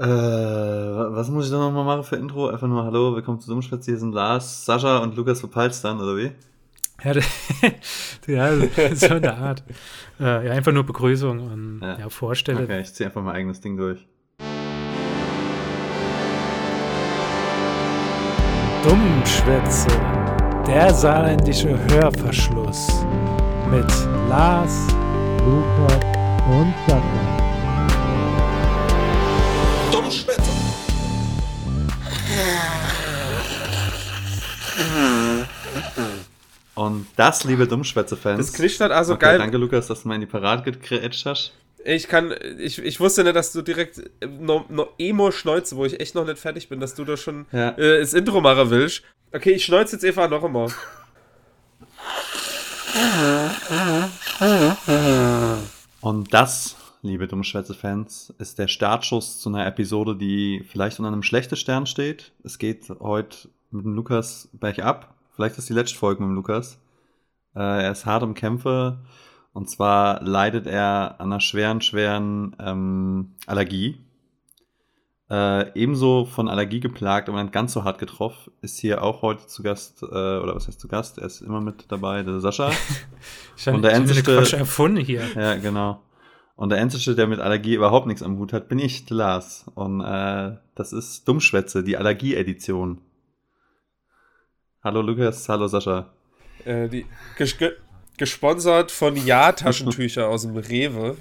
Äh, was muss ich da nochmal machen für Intro? Einfach nur Hallo, willkommen zu Dummspitz. Hier sind Lars, Sascha und Lukas verpeilst dann, oder wie? Ja, ja so eine Art. Äh, ja, einfach nur Begrüßung und ja, ja Vorstelle. Okay, ich ziehe einfach mein eigenes Ding durch. Dummschwätze, der saarländische Hörverschluss mit Lars, Lukas und Sascha. Dummschwätze. Und das, liebe Dummschwätze-Fans. Das knistert also okay, geil. Danke, Lukas, dass du mal in die Parade gekretscht hast. Ich kann, ich, ich wusste nicht, dass du direkt noch, noch Emo-Schneuze, wo ich echt noch nicht fertig bin, dass du da schon ja. äh, das Intro machen willst. Okay, ich schneuze jetzt einfach noch einmal. Und das, liebe Dummschwätze-Fans, ist der Startschuss zu einer Episode, die vielleicht unter einem schlechten Stern steht. Es geht heute mit dem Lukas bergab. Vielleicht ist die letzte Folge mit dem Lukas. Äh, er ist hart im Kämpfe und zwar leidet er an einer schweren, schweren ähm, Allergie. Äh, ebenso von Allergie geplagt, aber nicht ganz so hart getroffen, ist hier auch heute zu Gast, äh, oder was heißt zu Gast? Er ist immer mit dabei, der Sascha. ich und der einzige Quatsch erfunden hier. Ja, genau. Und der einzige, der mit Allergie überhaupt nichts am Hut hat, bin ich, Lars. Und äh, das ist Dummschwätze, die Allergie-Edition. Hallo Lukas, hallo Sascha. Äh, die gesponsert von Ja-Taschentücher aus dem Rewe.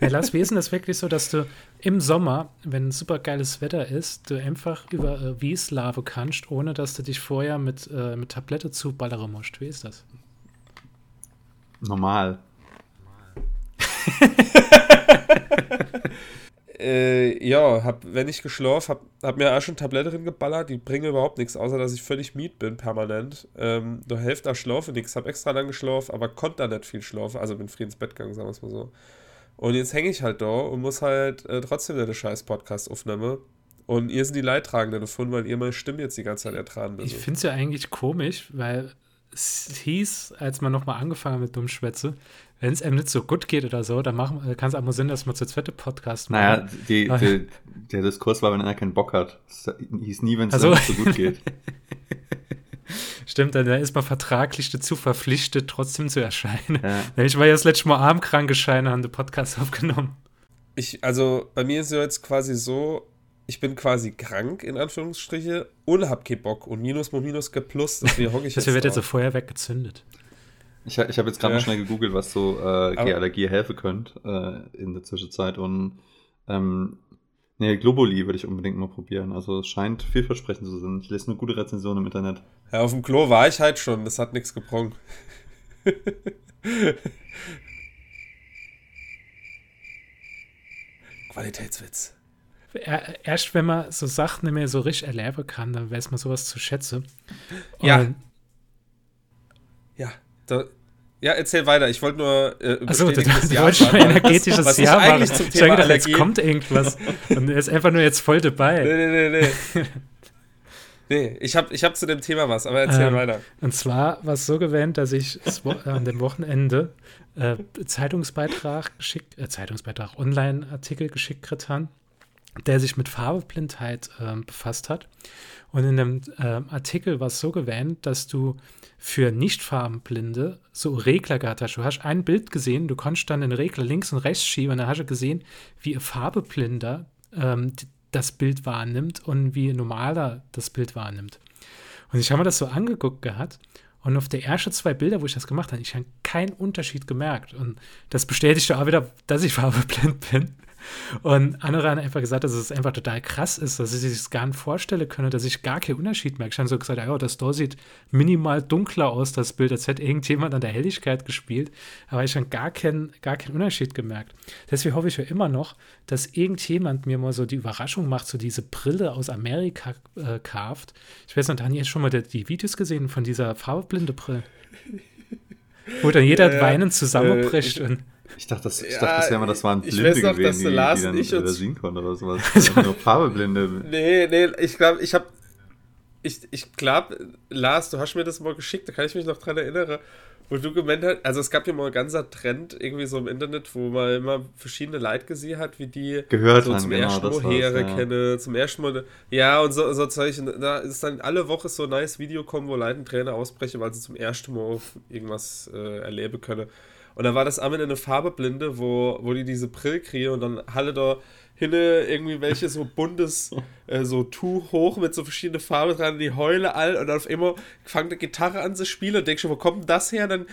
Ja, Lars, wie ist denn das wirklich so, dass du im Sommer, wenn super geiles Wetter ist, du einfach über äh, Wieslave kannst, ohne dass du dich vorher mit, äh, mit Tablette zuballern musst? Wie ist das? Normal. äh, ja, hab, wenn ich geschlafen, hab, hab mir auch schon Tablette drin geballert, die bringen überhaupt nichts, außer dass ich völlig miet bin, permanent. Ähm, du helft da schlafe nichts, hab extra lang geschlafen, aber konnte da nicht viel schlafen, also bin früh ins Bett gegangen, sagen wir es mal so. Und jetzt hänge ich halt da und muss halt äh, trotzdem eine scheiß Podcast aufnehmen. Und ihr sind die Leidtragenden davon, weil ihr meine Stimme jetzt die ganze Zeit ertragen müsst. Ich finde es ja eigentlich komisch, weil es hieß, als man nochmal angefangen hat mit Dummschwätze, wenn es einem nicht so gut geht oder so, dann kann es auch mal Sinn, dass man zu zweite Podcast machen. Naja, die, die, der Diskurs war, wenn einer keinen Bock hat. Es hieß nie, wenn es also, nicht so gut geht. Stimmt, dann ist man vertraglich dazu verpflichtet, trotzdem zu erscheinen. Ja. Ich war ja das letzte Mal armkrank gescheinen, haben den Podcast aufgenommen. Ich, also bei mir ist es jetzt quasi so, ich bin quasi krank, in Anführungsstriche, und hab keinen Bock. Und Minus mal Minus gibt Plus, deswegen hocke ich jetzt. Das wird jetzt so Feuer weggezündet. Ich, ich habe jetzt gerade ja. mal schnell gegoogelt, was so äh, G-Allergie helfen könnte äh, in der Zwischenzeit. Und ähm, nee, Globuli würde ich unbedingt mal probieren. Also es scheint vielversprechend zu sein. Ich lese nur gute Rezensionen im Internet. Ja, auf dem Klo war ich halt schon. Das hat nichts gebrungen. Qualitätswitz erst wenn man so Sachen nicht mehr so richtig erleben kann, dann weiß man sowas zu schätzen. Und ja. Ja, da, ja, erzähl weiter. Ich wollte nur. Äh, Achso, du, du wolltest schon energetisches was, was Jahr machen. Zum Thema gedacht, jetzt kommt irgendwas. Und er ist einfach nur jetzt voll dabei. Nee, nee, nee, nee. nee, ich habe ich hab zu dem Thema was, aber erzähl ähm, weiter. Und zwar war es so gewähnt, dass ich an dem Wochenende äh, Zeitungsbeitrag geschickt, äh, Zeitungsbeitrag, Online-Artikel geschickt getan der sich mit Farbeblindheit äh, befasst hat. Und in dem äh, Artikel war es so gewähnt, dass du für Nicht-Farbenblinde so Regler gehabt hast. Du hast ein Bild gesehen, du konntest dann den Regler links und rechts schieben und dann hast du gesehen, wie ein Farbeblinder ähm, das Bild wahrnimmt und wie ein normaler das Bild wahrnimmt. Und ich habe mir das so angeguckt gehabt und auf der ersten zwei Bilder, wo ich das gemacht habe, ich habe keinen Unterschied gemerkt. Und das bestätigt auch wieder, dass ich farbeblind bin. Und andere haben einfach gesagt, dass es einfach total krass ist, dass sie sich gar nicht vorstellen können, dass ich gar keinen Unterschied merke. Ich habe so gesagt, ja, das da sieht minimal dunkler aus, das Bild, als hätte irgendjemand an der Helligkeit gespielt. Aber ich habe gar keinen, gar keinen Unterschied gemerkt. Deswegen hoffe ich ja immer noch, dass irgendjemand mir mal so die Überraschung macht, so diese Brille aus Amerika äh, kauft. Ich weiß nicht, haben jetzt schon mal die, die Videos gesehen von dieser farbeblinde Brille? Wo dann jeder ja, weinend zusammenbricht. Äh, und ich dachte, das, ich ja, dachte bisher immer, das waren Blinde noch, gewesen, die, die dann nicht sehen konnten oder sowas. nur Farbeblinde. Nee, nee, ich glaube, ich habe ich, ich glaube, Lars, du hast mir das mal geschickt, da kann ich mich noch dran erinnern, wo du gemeint hast, also es gab ja mal ein ganzer Trend irgendwie so im Internet, wo man immer verschiedene Leute gesehen hat, wie die Gehört so haben, zum genau, ersten das Mal Heere ja. kenne, zum ersten Mal, ja, und so, so Zeug, und da ist dann alle Woche so ein nice Video kommen, wo Leute Träne ausbrechen, weil sie zum ersten Mal auf irgendwas äh, erleben können. Und da war das einmal in eine Farbeblinde, wo, wo die diese Brill kriegen und dann halle da hinne irgendwie welche so buntes äh, so Tuch hoch mit so verschiedenen Farben dran, die heule all und dann auf einmal fängt eine Gitarre an zu spielen und denk schon, wo kommt denn das her? Dann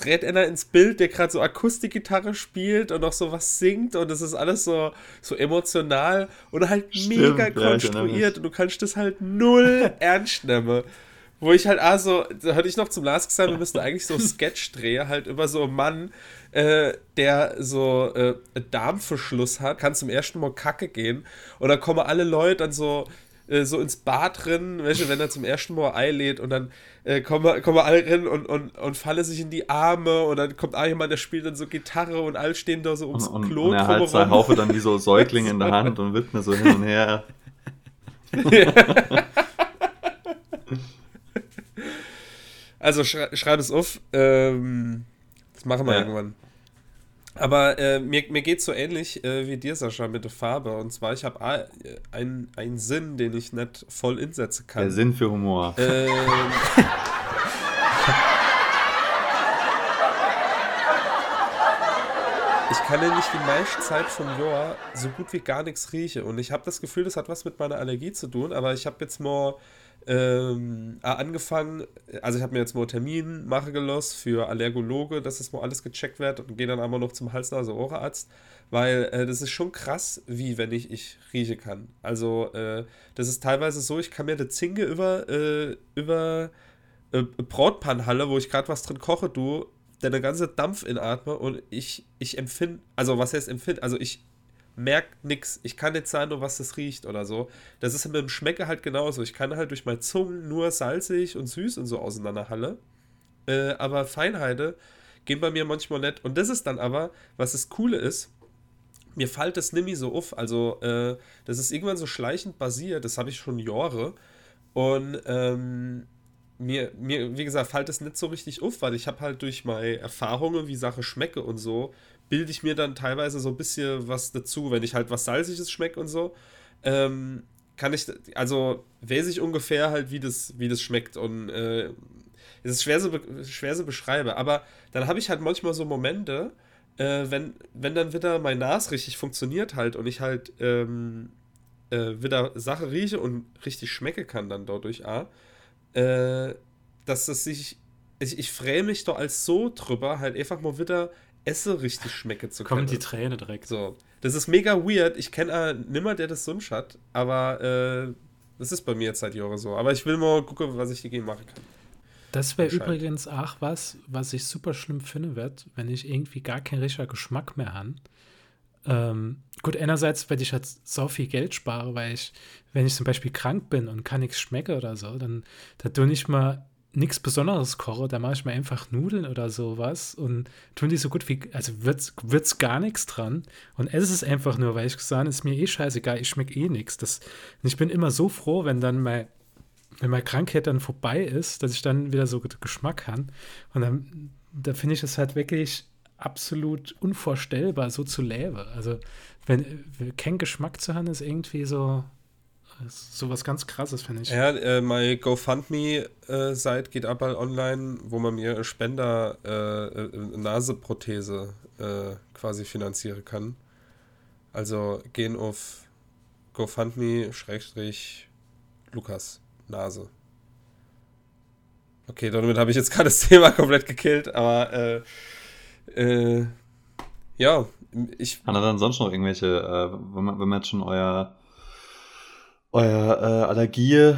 dreht einer ins Bild, der gerade so Akustikgitarre spielt und noch so was singt und das ist alles so, so emotional und halt Stimmt, mega konstruiert und du kannst das halt null ernst nehmen. Wo ich halt also, da hatte ich noch zum Lars gesagt, wir müssten eigentlich so Sketch drehen, halt über so einen Mann, äh, der so äh, Darmverschluss hat, kann zum ersten Mal kacke gehen und dann kommen alle Leute dann so äh, so ins Bad drin, weißt du, wenn er zum ersten Mal Ei lädt und dann äh, kommen, kommen alle rein und, und, und fallen sich in die Arme und dann kommt auch jemand, der spielt dann so Gitarre und alle stehen da so Und, ums und, Klo und er hat seine drumherum. Haufe dann wie so Säuglinge in der Hand und wippt mir so hin und her. Also schrei schreib es auf. Ähm, das machen wir Ja. irgendwann. Aber äh, mir, mir geht es so ähnlich äh, wie dir, Sascha, mit der Farbe. Und zwar, ich habe einen, einen Sinn, den ich nicht voll insetzen kann. Der Sinn für Humor. Ähm, ich kann nicht die meiste Zeit vom Jahr so gut wie gar nichts rieche. Und ich habe das Gefühl, das hat was mit meiner Allergie zu tun. Aber ich habe jetzt mal ähm, äh, angefangen, also ich habe mir jetzt mal Termin machen gelassen für Allergologe, dass das mal alles gecheckt wird und gehe dann einmal noch zum Hals-Nase-Ohrenarzt, weil äh, das ist schon krass, wie wenn ich, ich rieche kann. Also äh, das ist teilweise so, ich kann mir eine Zinge über, äh, über äh, Brotpannhalle, wo ich gerade was drin koche, du, der eine ganze Dampf inatme und ich, ich empfinde, also was heißt empfinde, also ich merke nichts. Ich kann nicht sagen, nur was das riecht oder so. Das ist mit dem Schmecke halt genauso. Ich kann halt durch meine Zunge nur salzig und süß und so auseinanderhalle. Äh, aber Feinheide gehen bei mir manchmal nicht. Und das ist dann aber, was das Coole ist, mir fällt das nimmer so auf. Also, äh, das ist irgendwann so schleichend basiert. Das habe ich schon Jahre. Und ähm, mir, mir, wie gesagt, fällt es nicht so richtig auf, weil ich habe halt durch meine Erfahrungen, wie Sache schmecke und so, bilde ich mir dann teilweise so ein bisschen was dazu, wenn ich halt was Salziges schmecke und so. Ähm, kann ich, also weiß ich ungefähr halt, wie das, wie das schmeckt. Und äh, es ist schwer so, schwer so beschreibe. Aber dann habe ich halt manchmal so Momente, äh, wenn, wenn dann wieder mein Nas richtig funktioniert halt und ich halt ähm, äh, wieder Sache rieche und richtig schmecke kann dann dadurch auch, äh, dass das sich, ich, ich freue mich doch als so drüber, halt einfach mal wieder Esse richtig schmecke zu können. Kommt die Träne direkt. So. Das ist mega weird. Ich kenne äh, nimmer, der das sonst hat, aber äh, das ist bei mir jetzt seit Jahren so. Aber ich will mal gucken, was ich dagegen machen kann. Das wäre übrigens auch was, was ich super schlimm finden wird, wenn ich irgendwie gar keinen richtigen Geschmack mehr habe. Ähm, gut, einerseits, wenn ich halt so viel Geld spare, weil ich, wenn ich zum Beispiel krank bin und kann nichts schmecke oder so, dann da tue ich mal nichts Besonderes koche, da mache ich mir einfach Nudeln oder sowas und tun die so gut wie, also wird's, wird's gar nichts dran und esse es einfach nur, weil ich gesagt ist mir eh scheißegal, ich schmecke eh nichts. Ich bin immer so froh, wenn dann mal wenn meine Krankheit dann vorbei ist, dass ich dann wieder so Ge- Geschmack habe. Und dann, da finde ich es halt wirklich absolut unvorstellbar, so zu leben. Also, wenn kein Geschmack zu haben, ist irgendwie so, ist so was ganz krasses, finde ich. Ja, äh, meine GoFundMe-Seite geht ab bald online, wo man mir eine Spender äh, äh, Naseprothese äh, quasi finanzieren kann. Also gehen auf GoFundMe-Lukas Nase. Okay, damit habe ich jetzt gerade das Thema komplett gekillt, aber äh, äh, ja, ich Hat er dann sonst noch irgendwelche, äh, wenn, man, wenn man jetzt schon euer, euer äh, Allergie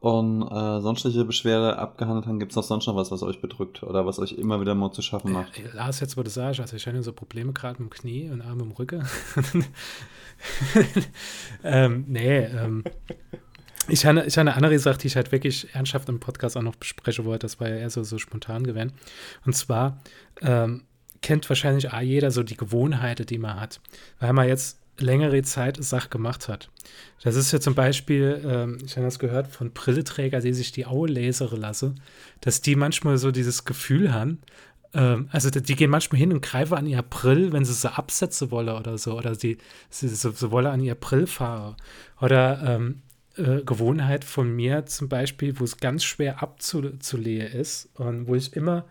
und äh, sonstige Beschwerde abgehandelt haben, gibt es noch sonst noch was, was euch bedrückt oder was euch immer wieder mal zu schaffen macht? Äh, Lars, jetzt, wo du sagst, also ich ja so Probleme gerade mit dem Knie und Arm im Rücken. ähm, nee, ähm, ich habe, ich eine andere Sache, die ich halt wirklich ernsthaft im Podcast auch noch besprechen wollte. Das war ja eher so, so spontan gewesen. Und zwar ähm, kennt wahrscheinlich jeder so die Gewohnheiten, die man hat. Weil man jetzt längere Zeit Sache gemacht hat. Das ist ja zum Beispiel, ähm, ich habe das gehört von Brilleträger, die sich die Aue lasere lassen, dass die manchmal so dieses Gefühl haben, ähm, also die gehen manchmal hin und greifen an ihr Brill, wenn sie so absetzen wollen oder so, oder sie, sie so, so wollen an ihr Brill fahren. Oder ähm, äh, Gewohnheit von mir zum Beispiel, wo es ganz schwer abzulehen ist und wo ich immer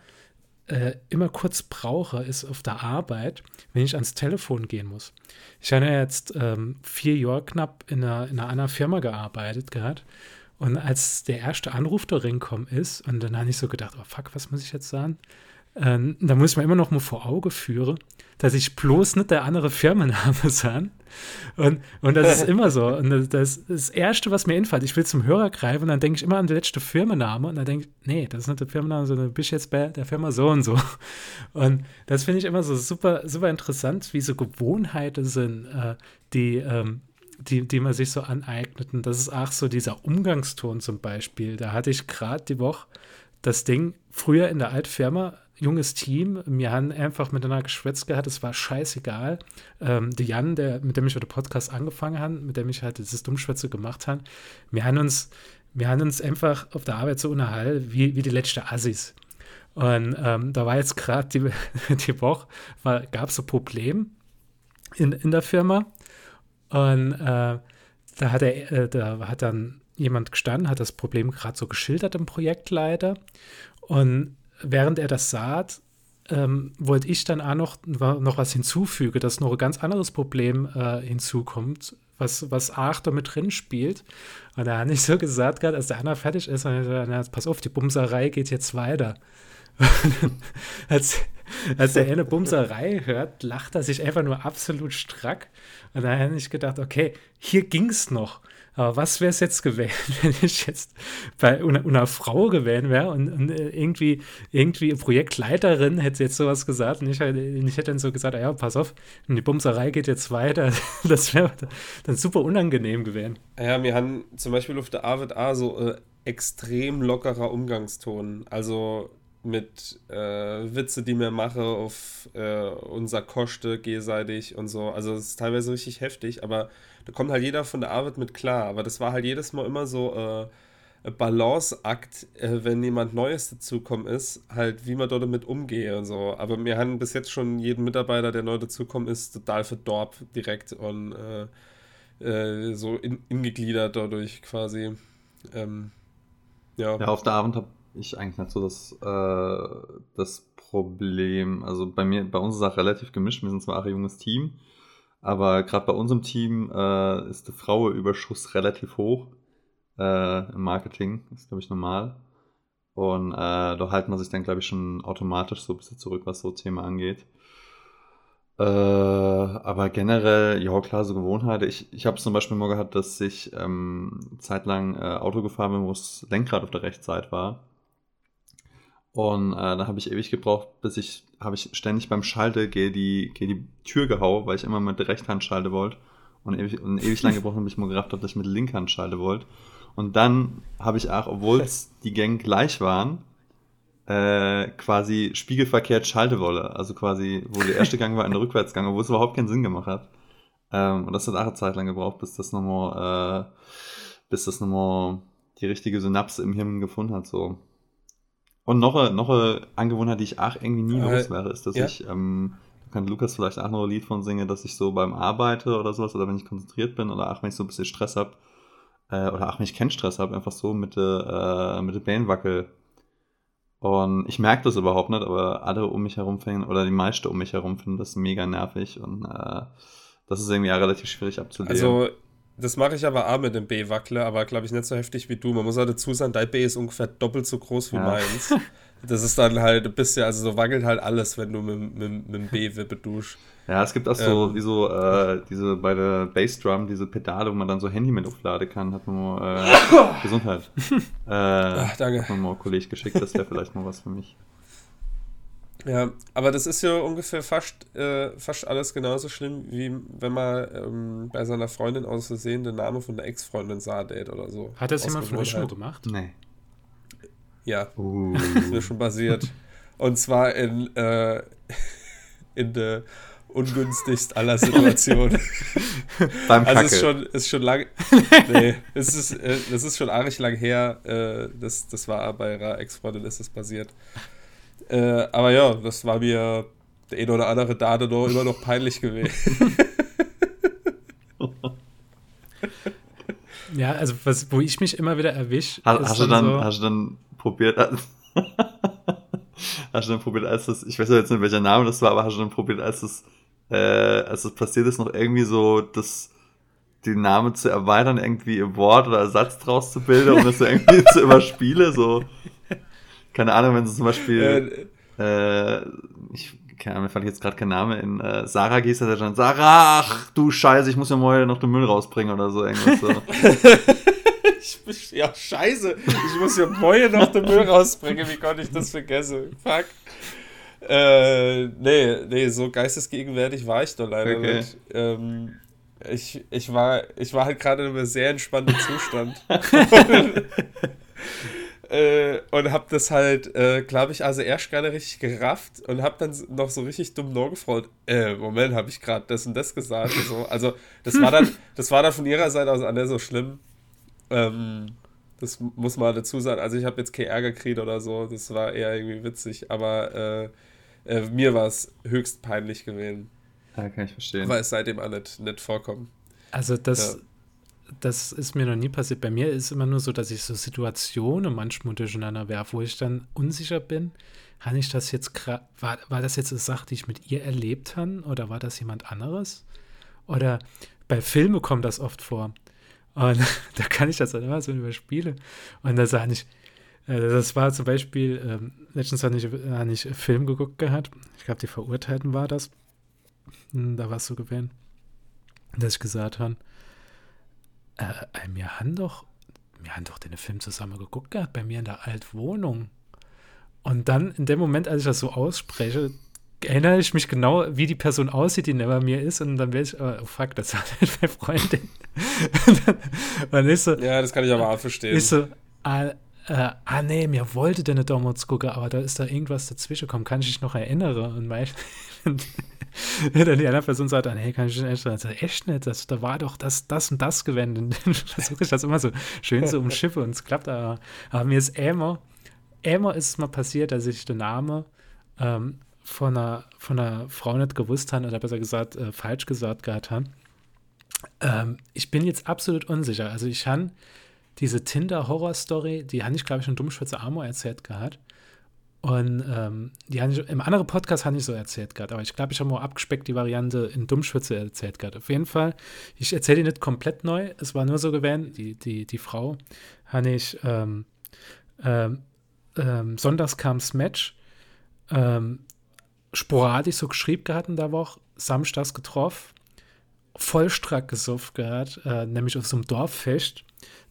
äh, immer kurz brauche, ist auf der Arbeit, wenn ich ans Telefon gehen muss. Ich habe ja jetzt ähm, vier Jahre knapp in einer, in einer Firma gearbeitet gehabt. Und als der erste Anruf da reingekommen ist, und dann habe ich so gedacht, oh fuck, was muss ich jetzt sagen? Ähm, da muss man immer noch mal vor Auge führen, dass ich bloß nicht der andere Firmenname sein. Und, und das ist immer so. Und das, das, das Erste, was mir einfällt, ich will zum Hörer greifen und dann denke ich immer an den letzten Firmenname und dann denke ich, nee, das ist nicht der Firmenname, sondern du bist jetzt bei der Firma so und so. Und das finde ich immer so super, super interessant, wie so Gewohnheiten sind, äh, die, ähm, die, die man sich so aneignet. Und das ist auch so dieser Umgangston zum Beispiel. Da hatte ich gerade die Woche das Ding früher in der Altfirma junges Team. Wir haben einfach miteinander geschwätzt gehabt, es war scheißegal. Ähm, der Jan, der, mit dem ich den Podcast angefangen habe, mit dem ich halt dieses Dummschwätze gemacht habe, wir haben uns, wir haben uns einfach auf der Arbeit so unterhalten, wie, wie die letzte Assis. Und ähm, da war jetzt gerade die, die Woche, gab es ein Problem in, in der Firma. Und äh, da hat er, äh, da hat dann jemand gestanden, hat das Problem gerade so geschildert im Projektleiter. Und während er das sagt, ähm, wollte ich dann auch noch, noch was hinzufügen, dass noch ein ganz anderes Problem äh, hinzukommt, was, was Ach da mit drin spielt. Und da habe ich so gesagt, gerade als der Anna fertig ist, na, pass auf, die Bumserei geht jetzt weiter. als, als der eine Bumserei hört, lacht er sich einfach nur absolut strack. Und da habe ich gedacht, okay, hier ging es noch. Aber was wäre es jetzt gewesen, wenn ich jetzt bei einer, einer Frau gewesen wäre und, und, äh, irgendwie, irgendwie Projektleiterin hätte jetzt sowas gesagt und ich, ich hätte dann so gesagt, ja, pass auf, die Bumserei geht jetzt weiter. Das wäre dann super unangenehm gewesen. Ja, wir haben zum Beispiel auf der Arbeit A so äh, extrem lockerer Umgangston. Also mit äh, Witze, die mir mache auf äh, unser Koste gegenseitig und so. Also es ist teilweise richtig heftig, aber da kommt halt jeder von der Arbeit mit klar. Aber das war halt jedes Mal immer so äh, ein Balanceakt, äh, wenn jemand Neues dazukommen ist, halt wie man dort damit umgehe und so. Aber wir haben bis jetzt schon jeden Mitarbeiter, der neu dazukommen ist, total verdorb direkt und äh, äh, so in, ingegliedert dadurch quasi. Ähm, ja. ja, auf der Abend habe ich eigentlich nicht so das, äh, das Problem. Also bei mir, bei uns ist es relativ gemischt. Wir sind zwar auch ein junges Team, aber gerade bei unserem Team äh, ist der Frauenüberschuss relativ hoch äh, im Marketing. ist, glaube ich, normal. Und äh, da halten man sich dann, glaube ich, schon automatisch so ein bisschen zurück, was so Thema angeht. Äh, aber generell, ja klar, so Gewohnheiten. Ich, ich habe zum Beispiel mal gehabt, dass ich ähm, zeitlang äh, Auto gefahren bin, wo das Lenkrad auf der Rechtsseite war. Und äh, dann habe ich ewig gebraucht, bis ich, habe ich ständig beim Schalte gehe die, geh die Tür gehauen, weil ich immer mit der Rechthand schalte wollte. Und ewig, und ewig lang gebraucht, bis ich mal gerafft habe, dass ich mit der Linkhand schalte wollte. Und dann habe ich auch, obwohl die Gänge gleich waren, äh, quasi spiegelverkehrt schalte wolle. Also quasi, wo der erste Gang war in der Rückwärtsgang, obwohl es überhaupt keinen Sinn gemacht hat. Ähm, und das hat auch eine Zeit lang gebraucht, bis das nochmal, äh, bis das nochmal die richtige Synapse im Hirn gefunden hat, so. Und noch eine, noch eine Angewohnheit, die ich auch irgendwie nie äh, los wäre, ist, dass ja. ich, ähm, da kann Lukas vielleicht auch noch ein Lied von singen, dass ich so beim Arbeite oder sowas, oder wenn ich konzentriert bin, oder auch wenn ich so ein bisschen Stress habe, äh, oder auch wenn ich keinen Stress habe, einfach so mit der, äh, mit der Beine wackel. Und ich merke das überhaupt nicht, aber alle um mich herum finden, oder die meisten um mich herum finden das mega nervig und äh, das ist irgendwie auch relativ schwierig abzulehnen. Also das mache ich aber auch mit dem B-Wackler, aber glaube ich nicht so heftig wie du. Man muss auch dazu sagen, dein B ist ungefähr doppelt so groß wie ja. meins. Das ist dann halt ein bisschen, also so wackelt halt alles, wenn du mit, mit, mit dem B-Wippe duschst. Ja, es gibt auch so, ähm, wie so, äh, diese bei der Bassdrum, diese Pedale, wo man dann so Handy mit aufladen kann, hat man mal, äh, Gesundheit. äh, Ach, danke. Hat man mal Kollege geschickt, das wäre vielleicht mal was für mich. Ja, aber das ist ja ungefähr fast, äh, fast alles genauso schlimm, wie wenn man ähm, bei seiner Freundin aus Versehen den Namen von der Ex-Freundin sah, Date oder so. Hat das jemand von euch schon gemacht? Nee. Ja, uh. das ist mir schon basiert. Und zwar in, äh, in der ungünstigst aller Situationen. Beim Kacke. Also ist schon, ist schon lang. Nee, es ist, äh, das ist schon arg lang her. Äh, das, das war bei ihrer Ex-Freundin ist das passiert. Äh, aber ja, das war mir der eine oder andere Dade noch immer noch peinlich gewesen. ja, also was, wo ich mich immer wieder erwische. Hast, hast, du dann, so hast du dann probiert, hast du dann probiert, als das, ich weiß jetzt nicht, welcher Name das war, aber hast du dann probiert, als das, äh, als das passiert ist, noch irgendwie so das, den Namen zu erweitern, irgendwie ein Wort oder Satz draus zu bilden, um das so irgendwie zu überspielen, so. Keine Ahnung, wenn du zum Beispiel, äh, ich, keine Ahnung, mir fällt jetzt gerade kein Name in, äh, Sarah gehst du dann, Sarah, ach du Scheiße, ich muss ja mal noch den Müll rausbringen oder so, irgendwas so. ich, ja, scheiße. Ich muss ja Mäue noch den Müll rausbringen. Wie konnte ich das vergessen? Fuck. Äh, nee, nee, so geistesgegenwärtig war ich doch leider okay. nicht. Ähm, ich, ich, war, ich war halt gerade in einem sehr entspannten Zustand. äh, und hab das halt, äh, glaube ich, also erst gerade richtig gerafft und hab dann noch so richtig dumm nur gefreut. Äh, Moment, habe ich gerade das und das gesagt und so. Also, das war dann, das war dann von ihrer Seite aus an der so schlimm. Ähm, das muss man dazu sagen. Also ich habe jetzt keinen Ärger gekriegt oder so. Das war eher irgendwie witzig. Aber äh, äh, mir war es höchst peinlich gewesen. Ja, kann ich verstehen. Weil es seitdem auch nicht, nicht vorkommt. Also das, ja. Das ist mir noch nie passiert. Bei mir ist immer nur so, dass ich so Situationen manchmal durcheinander werfe, wo ich dann unsicher bin. Habe ich das jetzt war, war das jetzt eine Sache, die ich mit ihr erlebt habe oder war das jemand anderes? Oder bei Filmen kommt das oft vor. Und da kann ich das dann immer so überspielen. Und da sage ich, äh, das war zum Beispiel, ähm, letztens habe ich, hab ich einen Film geguckt gehabt. Ich glaube, die Verurteilten war das. Hm, da war es so gewesen, dass ich gesagt habe, äh, wir haben doch, wir haben doch den Film zusammen geguckt gehabt, bei mir in der Altwohnung. Und dann, in dem Moment, als ich das so ausspreche, erinnere ich mich genau, wie die Person aussieht, die neben mir ist, und dann werde ich, oh fuck, das war halt meine Freundin. dann ist so, ja, das kann ich aber auch verstehen. Ist so, ah, äh, ah nee, mir wollte der eine Downloads gucken, aber da ist da irgendwas dazwischen gekommen, kann ich mich noch erinnern. Und mein, dann die andere Person sagt dann, hey, kann ich mich erinnern? Also, echt nicht, das, da war doch das, das und das gewendet. Dann versuche ich das immer so schön zu umschiffen und es klappt aber. Aber mir ist immer, immer ist es mal passiert, dass ich den Namen ähm, von einer, von einer Frau nicht gewusst habe oder besser gesagt äh, falsch gesagt gehabt habe. Ähm, ich bin jetzt absolut unsicher. Also ich habe diese Tinder-Horror-Story, die habe ich, glaube ich, in Dummschwätze Amor erzählt gehabt. Und ähm, die ich, im anderen Podcast habe ich so erzählt gehabt, aber ich glaube, ich habe mal abgespeckt die Variante in Dummschwitze erzählt gehabt. Auf jeden Fall, ich erzähle die nicht komplett neu, es war nur so gewesen, die, die, die Frau habe ich ähm, ähm, ähm, sonntags kam's Match, ähm, sporadisch so geschrieben gehabt in der Woche, samstags getroffen, vollstrack gesuft gehabt, äh, nämlich auf so einem Dorffest.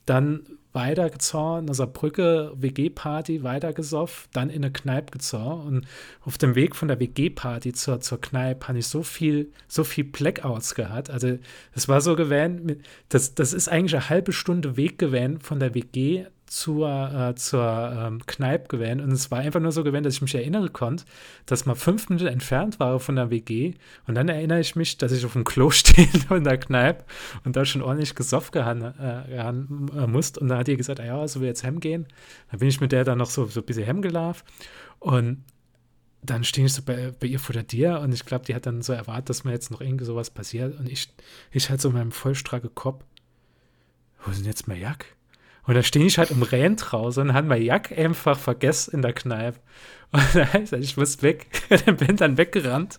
Dann weitergezogen, also Brücke, WG-Party, weitergesoffen, dann in eine Kneipe gezogen. Und auf dem Weg von der WG-Party zur, zur Kneipe habe ich so viel, so viel Blackouts gehabt. Also es war so gewähnt, das, das ist eigentlich eine halbe Stunde Weg gewähnt von der WG zur, äh, zur ähm, Kneipe gewesen und es war einfach nur so gewesen, dass ich mich erinnern konnte, dass man fünf Minuten entfernt war von der WG und dann erinnere ich mich, dass ich auf dem Klo stehe in der Kneipe und da schon ordentlich gesoffen äh, äh, musste und dann hat die gesagt, ah ja, so wir jetzt gehen. Dann bin ich mit der dann noch so, so ein bisschen hem gelaufen und dann stehe ich so bei, bei ihr vor der Tür und ich glaube, die hat dann so erwartet, dass mir jetzt noch irgendwie sowas passiert. Und ich, ich halt so in meinem vollstracke Kopf, wo denn jetzt mein Jack? Und da stehe ich halt im Rent raus und habe mein Jack einfach vergessen in der Kneipe. Und da heißt ich muss weg. dann bin dann weggerannt.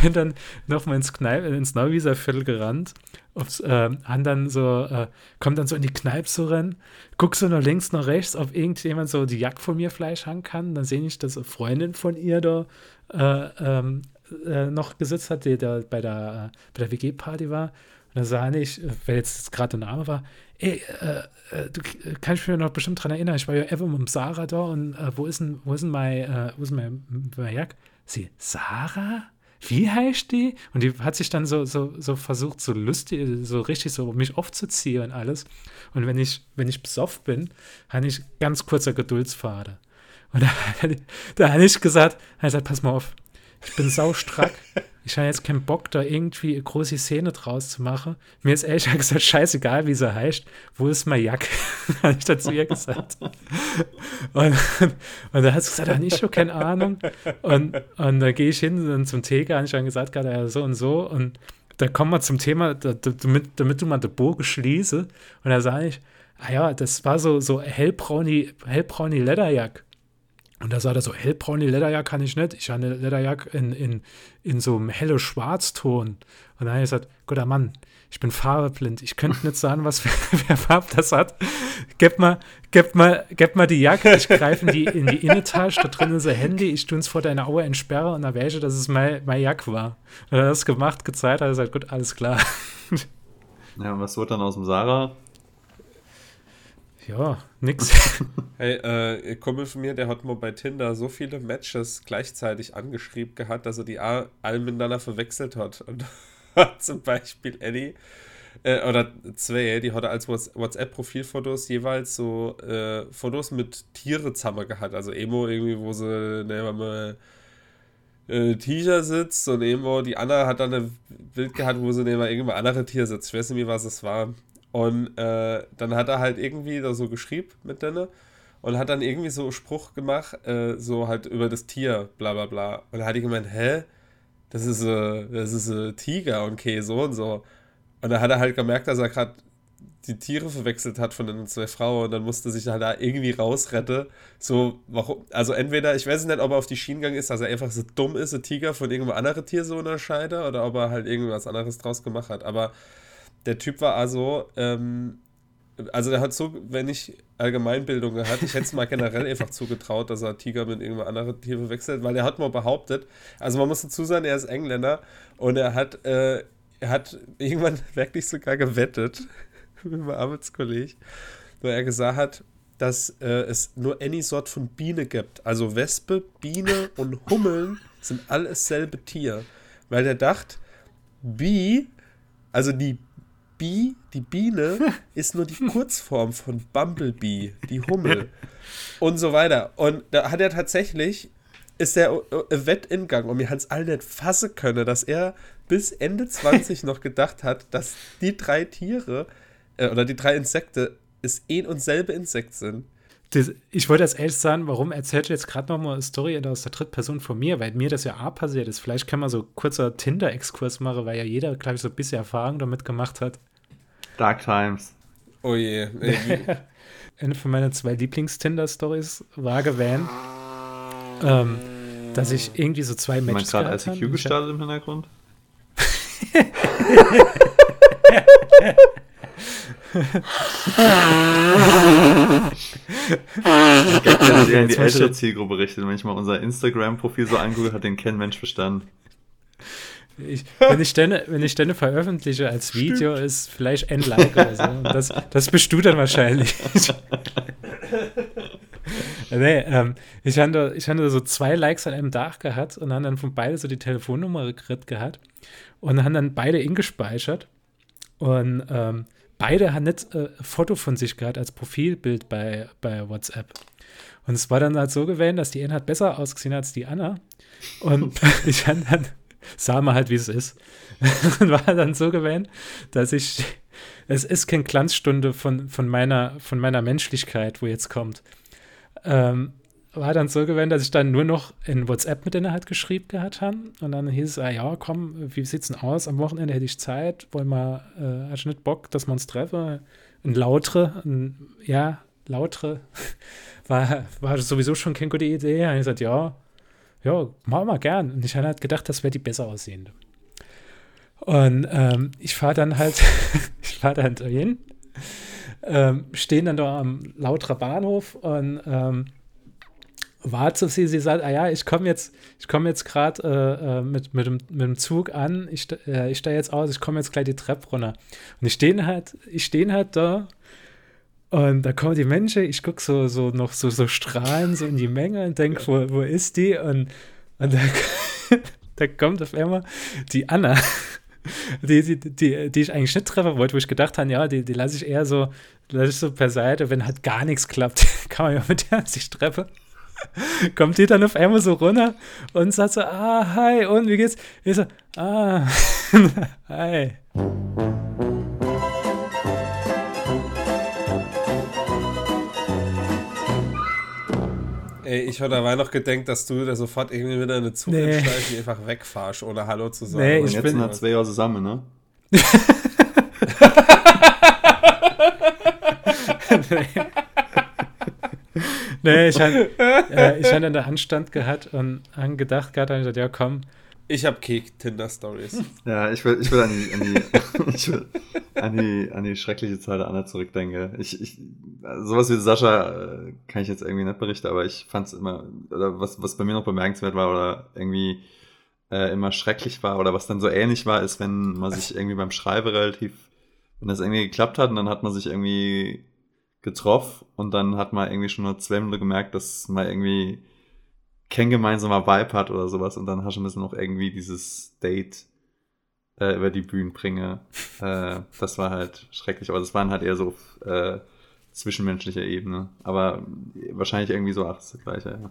bin dann nochmal ins Kneipe, ins Neuwieser Viertel gerannt. Aufs, äh, dann so, äh, kommt dann so in die Kneipe zu rennen, guck so nach links, nach rechts, ob irgendjemand so die Jagd von mir Fleisch haben kann. Dann sehe ich, dass eine Freundin von ihr da äh, ähm, äh, noch gesitzt hat, die da bei der, äh, bei der WG-Party war. Und dann sah ich, wer jetzt gerade der Name war, ey, äh, äh, du äh, kannst mich noch bestimmt daran erinnern, ich war ja ever mit Sarah da und äh, wo ist denn, wo ist denn mein, äh, wo ist mein, mein Jack? Sie, Sarah? Wie heißt die? Und die hat sich dann so, so, so versucht, so lustig, so richtig so mich aufzuziehen und alles. Und wenn ich, wenn ich besoffen bin, habe ich ganz kurzer Geduldspfade. Und da, da habe ich gesagt, er sagt, pass mal auf, ich bin saustrack. Ich habe jetzt keinen Bock, da irgendwie eine große Szene draus zu machen. Mir ist ehrlich gesagt scheißegal, wie sie heißt. Wo ist meine Jacke? habe ich dazu ihr gesagt. Und, und da hat sie gesagt, ja, nicht schon, keine Ahnung. Und, und da gehe ich hin und zum Theke, habe ich dann gesagt, gerade ja, so und so. Und da kommen wir zum Thema, damit, damit du mal den Bogen schließe. Und da sage ich, ah ja, das war so, so hellbrauni, hellbrauni Lederjack. Und da sagt er so, hellbraune Lederjacke kann ich nicht. Ich habe eine Lederjacke in, in, in so einem helle Schwarzton. Und dann habe ich gesagt, guter Mann, ich bin farbeblind. Ich könnte nicht sagen, was für, wer Farbe das hat. Gib mal, gib mal, gib mal die Jacke. Ich greife in die, in die Innentasche. Da drin ist ein Handy. Ich tue es vor deiner Auge entsperre und erwäge, dass es mein, mein Jacke war. Und er hat das gemacht, gezeigt, hat er gesagt, gut, alles klar. Ja, und was wurde dann aus dem Sarah? Ja, nix. hey, äh, Kumpel von mir, der hat mal bei Tinder so viele Matches gleichzeitig angeschrieben gehabt, dass er die alle miteinander verwechselt hat. Und hat zum Beispiel Eddie, äh, oder zwei, die hat er als WhatsApp-Profilfotos jeweils so äh, Fotos mit Tiere zusammen gehabt. Also Emo irgendwie, wo sie, ne, mal äh, T-Shirt sitzt und irgendwo die Anna hat dann ein Bild gehabt, wo sie neben irgendeinem anderen Tier sitzt. Ich weiß nicht was es war. Und äh, dann hat er halt irgendwie da so geschrieben mit denen und hat dann irgendwie so Spruch gemacht, äh, so halt über das Tier, bla bla bla. Und da hat ich gemeint, hä? Das ist, äh, das ist ein Tiger und okay, so und so. Und da hat er halt gemerkt, dass er gerade die Tiere verwechselt hat von den zwei Frauen und dann musste sich halt da irgendwie rausretten. So, warum, also entweder, ich weiß nicht, ob er auf die Schienen gegangen ist, dass er einfach so dumm ist, ein Tiger von irgendeinem anderen Tier so unterscheidet oder ob er halt irgendwas anderes draus gemacht hat. Aber der Typ war also, ähm, also der hat so, wenn ich Allgemeinbildung gehabt, ich hätte es mal generell einfach zugetraut, dass er Tiger mit irgendeinem anderen Tier verwechselt, weil er hat mal behauptet, also man muss dazu sagen, er ist Engländer und er hat, äh, er hat irgendwann wirklich sogar gewettet mit meinem Arbeitskollegen, weil er gesagt hat, dass äh, es nur eine Sort von Biene gibt. Also Wespe, Biene und Hummeln sind alles selbe Tier. Weil der dacht, Bee, also die Bee, die Biene, ist nur die Kurzform von Bumblebee, die Hummel und so weiter. Und da hat er tatsächlich, ist der äh, Wettingang und wir haben es alle nicht fassen können, dass er bis Ende 20 noch gedacht hat, dass die drei Tiere äh, oder die drei Insekte ist ein und selbe Insekt sind. Das, ich wollte als ehrlich sagen, warum erzählt ihr jetzt gerade noch mal eine Story aus der dritten Person von mir, weil mir das ja A passiert ist. Vielleicht kann man so kurzer Tinder-Exkurs machen, weil ja jeder, glaube ich, so ein bisschen Erfahrung damit gemacht hat. Dark Times. Oh je. Eine von meinen zwei Lieblings-Tinder-Stories war gewesen, ähm, dass ich irgendwie so zwei Matches gerade ICQ gestartet im Hintergrund? ich glaube, der sich an die ältere Zielgruppe richtet. Wenn ich mal unser Instagram-Profil so angucke, hat den kein Mensch verstanden. Ich, wenn, ich dann, wenn ich dann veröffentliche als Video, Stimmt. ist vielleicht ein Like oder so. Und das, das bist du dann wahrscheinlich. nee, ähm, ich, hatte, ich hatte so zwei Likes an einem Tag gehabt und haben dann von beiden so die Telefonnummer gekriegt gehabt und haben dann beide ingespeichert. Und ähm, beide haben nicht äh, ein Foto von sich gehabt als Profilbild bei, bei WhatsApp. Und es war dann halt so gewesen, dass die eine hat besser ausgesehen als die Anna. Und ich habe dann sah mal halt, wie es ist. und war dann so gewähnt, dass ich, es ist keine Glanzstunde von, von, meiner, von meiner Menschlichkeit, wo jetzt kommt. Ähm, war dann so gewesen, dass ich dann nur noch in WhatsApp mit denen halt geschrieben gehabt habe. Und dann hieß es, ah, ja, komm, wie sieht's denn aus? Am Wochenende hätte ich Zeit, wollen wir, äh, hast du nicht Bock, dass wir uns treffen? Ein lautere, ein, ja, lautere, war, war sowieso schon keine gute Idee. Und ich gesagt, ja, ja, machen wir gern. Und ich habe halt gedacht, das wäre die besser aussehende. Und ähm, ich fahre dann halt, ich fahre dann hin, ähm, stehen dann da am Lauterer Bahnhof und ähm, warte auf sie. Sie sagt, ah ja, ich komme jetzt, ich komme jetzt gerade äh, äh, mit, mit, dem, mit dem Zug an, ich, äh, ich stehe jetzt aus, ich komme jetzt gleich die Treppe runter. Und ich stehe halt, ich stehe halt da und da kommen die Menschen, ich gucke so, so noch so, so strahlen so in die Menge und denke, wo, wo ist die? Und, und da, da kommt auf einmal die Anna, die, die, die, die ich eigentlich nicht treffen wollte, wo ich gedacht habe, ja, die, die lasse ich eher so, lasse ich so per Seite, wenn halt gar nichts klappt, kann man ja mit der sich treffen. kommt die dann auf einmal so runter und sagt so, ah, hi, und wie geht's? Ich so, ah, hi. Ey, ich hatte dabei noch gedenkt, dass du da sofort irgendwie wieder eine Zug nee. und einfach wegfahrst, ohne Hallo zu sagen. Nee, ich jetzt bin sind zwei Jahre zusammen, ne? nee. nee, ich hatte äh, ich hab in der Anstand gehabt und angedacht gehabt, und gesagt, ja komm. Ich habe Kek Tinder Stories. Ja, ich will, ich will an die, an die, ich will an die, an die schreckliche Zeit der Anna zurückdenke. Ich, ich, sowas wie Sascha äh, kann ich jetzt irgendwie nicht berichten, aber ich fand es immer, oder was, was bei mir noch bemerkenswert war oder irgendwie äh, immer schrecklich war oder was dann so ähnlich war, ist, wenn man sich irgendwie beim Schreiben relativ, wenn das irgendwie geklappt hat und dann hat man sich irgendwie getroffen und dann hat man irgendwie schon nur zwei Minuten gemerkt, dass man irgendwie kein gemeinsamer Vibe hat oder sowas und dann hast du noch irgendwie dieses Date äh, über die Bühnen bringe. äh, das war halt schrecklich, aber das waren halt eher so äh, zwischenmenschlicher Ebene. Aber wahrscheinlich irgendwie so ach, das gleiche, ja.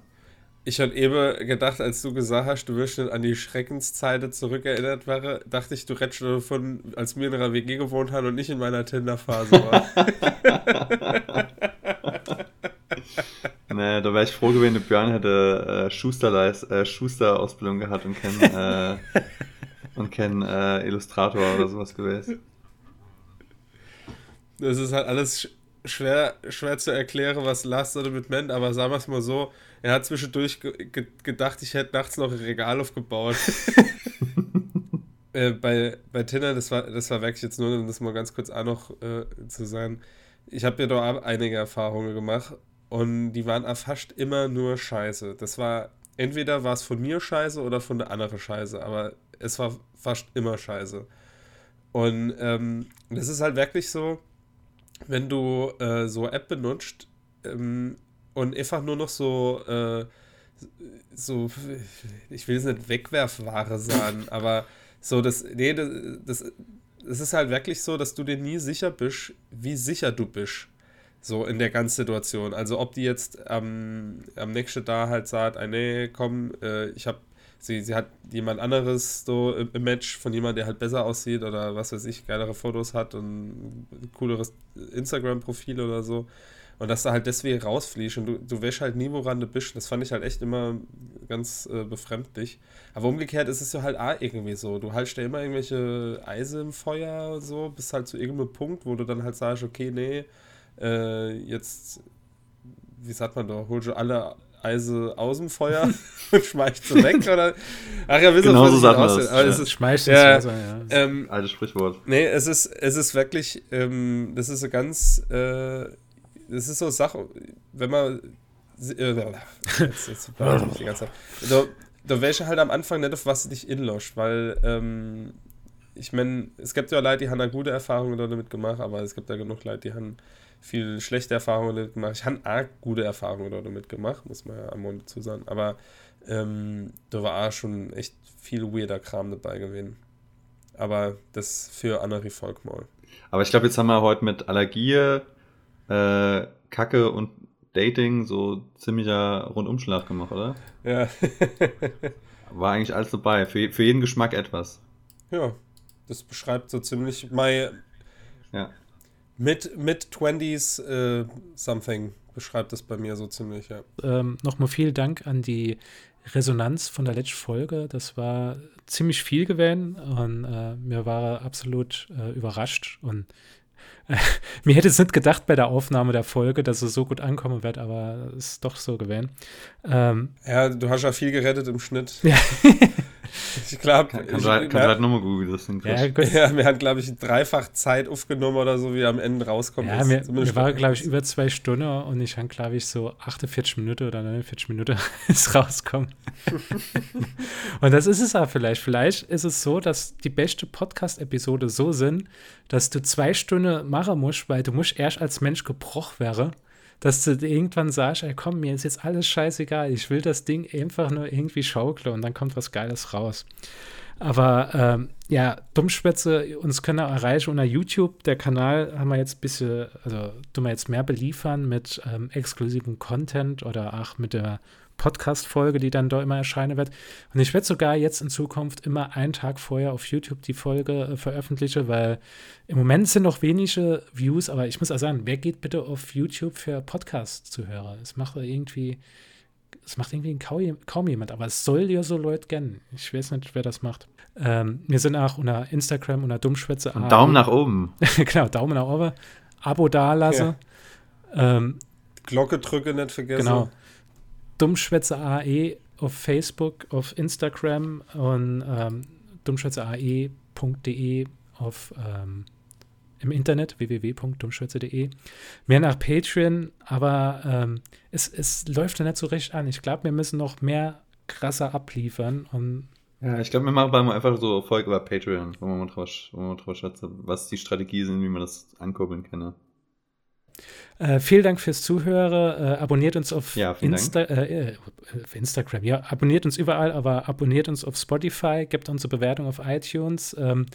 Ich hatte eben gedacht, als du gesagt hast, du wirst nicht an die Schreckenszeiten zurückerinnert wäre, dachte ich, du redest davon, als wir in einer WG gewohnt haben und nicht in meiner Tinder-Phase war. nee, da wäre ich froh gewesen, Björn hätte äh, Schuster-Ausbildung äh, Schuster gehabt und kein, äh, und kein äh, Illustrator oder sowas gewesen. Das ist halt alles schwer, schwer zu erklären, was Last oder mit Men, aber sagen wir es mal so, er hat zwischendurch ge ge gedacht, ich hätte nachts noch ein Regal aufgebaut. äh, bei, bei Tinder, das war, das war wirklich jetzt nur, um das mal ganz kurz auch noch äh, zu sagen, ich habe ja da einige Erfahrungen gemacht und die waren fast immer nur scheiße. Das war, entweder war es von mir scheiße oder von der anderen scheiße, aber es war fast immer scheiße. Und ähm, das ist halt wirklich so, wenn du äh, so App benutzt ähm, und einfach nur noch so, äh, so, ich will es nicht Wegwerfware sagen, aber so das, nee, das, das, das ist halt wirklich so, dass du dir nie sicher bist, wie sicher du bist. So in der ganzen Situation. Also ob die jetzt ähm, am nächsten da halt sagt, ah, nee, komm, äh, ich habe sie, sie hat jemand anderes so im Match von jemandem, der halt besser aussieht oder was weiß ich, geilere Fotos hat und ein cooleres Instagram-Profil oder so. Und dass du halt deswegen rausfliegst und du, du wäschst halt nie, woran du bist. Das fand ich halt echt immer ganz äh, befremdlich. Aber umgekehrt ist es ja halt auch irgendwie so. Du haltst ja immer irgendwelche Eise im Feuer und so, bis halt zu irgendeinem Punkt, wo du dann halt sagst, okay, nee, äh, jetzt, wie sagt man da, holst du alle Eise aus dem Feuer und schmeißt sie weg, oder? Ach ja, wissen genau so sagt man das. Aber ja. es ist, schmeißt ja, Wasser, ja. Ähm, Altes Sprichwort. Nee, es ist, es ist wirklich, ähm, das ist so ganz, äh, das ist so eine Sache, wenn man, äh, jetzt, jetzt ich die ganze Zeit. Du, du wärst halt am Anfang nicht auf was dich inloscht, weil, ähm, ich meine, es gibt ja Leute, die haben da gute Erfahrungen damit gemacht, aber es gibt ja genug Leute, die haben viel schlechte Erfahrungen damit gemacht. Ich habe auch gute Erfahrungen damit gemacht, muss man ja am Mond dazu sagen. Aber ähm, da war auch schon echt viel weirder Kram dabei gewesen. Aber das für Annerie Volk mal. Aber ich glaube, jetzt haben wir heute mit Allergie, äh, Kacke und Dating so ziemlicher Rundumschlag gemacht, oder? Ja. war eigentlich alles dabei. Für, für jeden Geschmack etwas. Ja, das beschreibt so ziemlich mein. Ja. Mit, mit 20s äh, something beschreibt das bei mir so ziemlich, ja. Ähm, Nochmal vielen Dank an die Resonanz von der letzten Folge. Das war ziemlich viel gewesen und äh, mir war absolut äh, überrascht und äh, mir hätte es nicht gedacht bei der Aufnahme der Folge, dass es so gut ankommen wird, aber es ist doch so gewesen. Ähm, ja, du hast ja viel gerettet im Schnitt. Ja. Ich glaube. Kann, kann, halt, kann halt nochmal googeln, das sind ja, ja, wir haben, glaube ich, dreifach Zeit aufgenommen oder so, wie am Ende rauskommt. Ja, mir, mir war, glaube ich, über zwei Stunden und ich habe, glaube ich, so 48 Minuten oder 49 Minuten ist rauskommen. und das ist es auch vielleicht. Vielleicht ist es so, dass die beste Podcast-Episode so sind, dass du zwei Stunden machen musst, weil du musst erst als Mensch gebrochen werden dass du irgendwann sagst, ey, komm, mir ist jetzt alles scheißegal, ich will das Ding einfach nur irgendwie schaukeln und dann kommt was Geiles raus. Aber ähm, ja, Dummschwätze, uns können erreichen unter YouTube. Der Kanal haben wir jetzt ein bisschen, also tun wir jetzt mehr beliefern mit ähm, exklusivem Content oder auch mit der Podcast-Folge, die dann da immer erscheinen wird. Und ich werde sogar jetzt in Zukunft immer einen Tag vorher auf YouTube die Folge äh, veröffentlichen, weil im Moment sind noch wenige Views, aber ich muss auch sagen, wer geht bitte auf YouTube für Podcasts zu hören? Es macht irgendwie, es macht irgendwie kaum, kaum jemand, aber es soll ja so Leute kennen. Ich weiß nicht, wer das macht. Ähm, wir sind auch unter Instagram, unter Dummschwätze. Daumen nach oben. genau, Daumen nach oben. Abo da lasse. Ja. Ähm, Glocke drücke nicht vergessen. Genau. Dummschwätze AE auf Facebook, auf Instagram und ähm, dummschwätzeae.de auf ähm, im Internet www.dummschwätze.de. Mehr nach Patreon, aber ähm, es, es läuft ja nicht so recht an. Ich glaube, wir müssen noch mehr krasser abliefern und ja, ich glaube, wir machen einfach so Folge über Patreon, wo man mal drauf, wo man drauf schätzt, was die Strategie sind, wie man das ankurbeln kann. Ne? Äh, vielen Dank fürs Zuhören. Äh, abonniert uns auf, ja, Insta äh, auf Instagram. Ja, abonniert uns überall, aber abonniert uns auf Spotify, gebt unsere Bewertung auf iTunes. Ähm,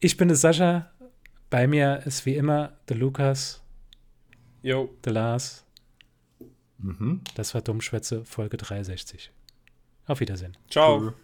ich bin der Sascha. Bei mir ist wie immer der Lukas. Jo. Der Lars. Mhm. Das war Dummschwätze, Folge 63. Auf Wiedersehen. Ciao. Cool.